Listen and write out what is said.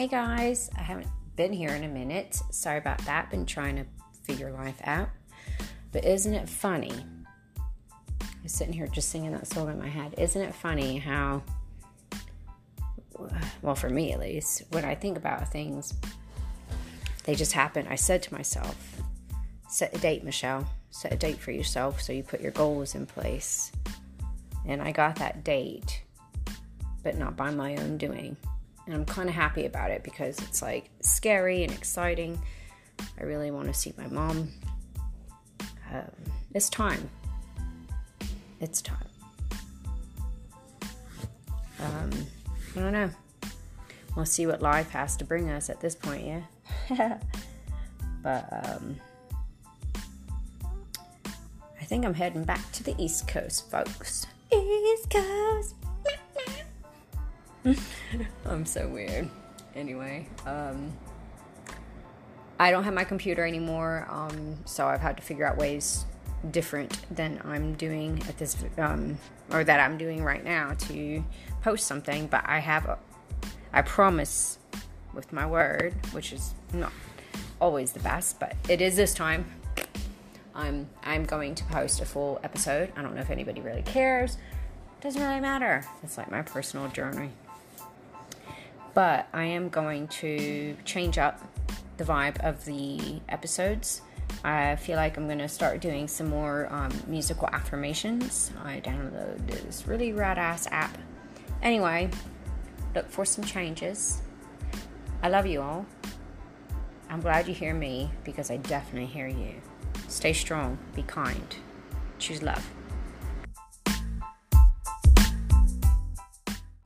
Hey guys, I haven't been here in a minute. Sorry about that. Been trying to figure life out. But isn't it funny? I'm sitting here just singing that song in my head. Isn't it funny how, well, for me at least, when I think about things, they just happen. I said to myself, set a date, Michelle. Set a date for yourself so you put your goals in place. And I got that date, but not by my own doing. And I'm kind of happy about it because it's like scary and exciting. I really want to see my mom. Um, it's time. It's time. Um, I don't know. We'll see what life has to bring us at this point, yeah? but um, I think I'm heading back to the East Coast, folks. East Coast. I'm so weird. Anyway, um, I don't have my computer anymore, um, so I've had to figure out ways different than I'm doing at this, um, or that I'm doing right now to post something. But I have, a, I promise with my word, which is not always the best, but it is this time. I'm I'm going to post a full episode. I don't know if anybody really cares. Doesn't really matter. It's like my personal journey but I am going to change up the vibe of the episodes. I feel like I'm to start doing some more um, musical affirmations. I downloaded this really rad ass app. Anyway, look for some changes. I love you all. I'm glad you hear me because I definitely hear you. Stay strong, be kind, choose love.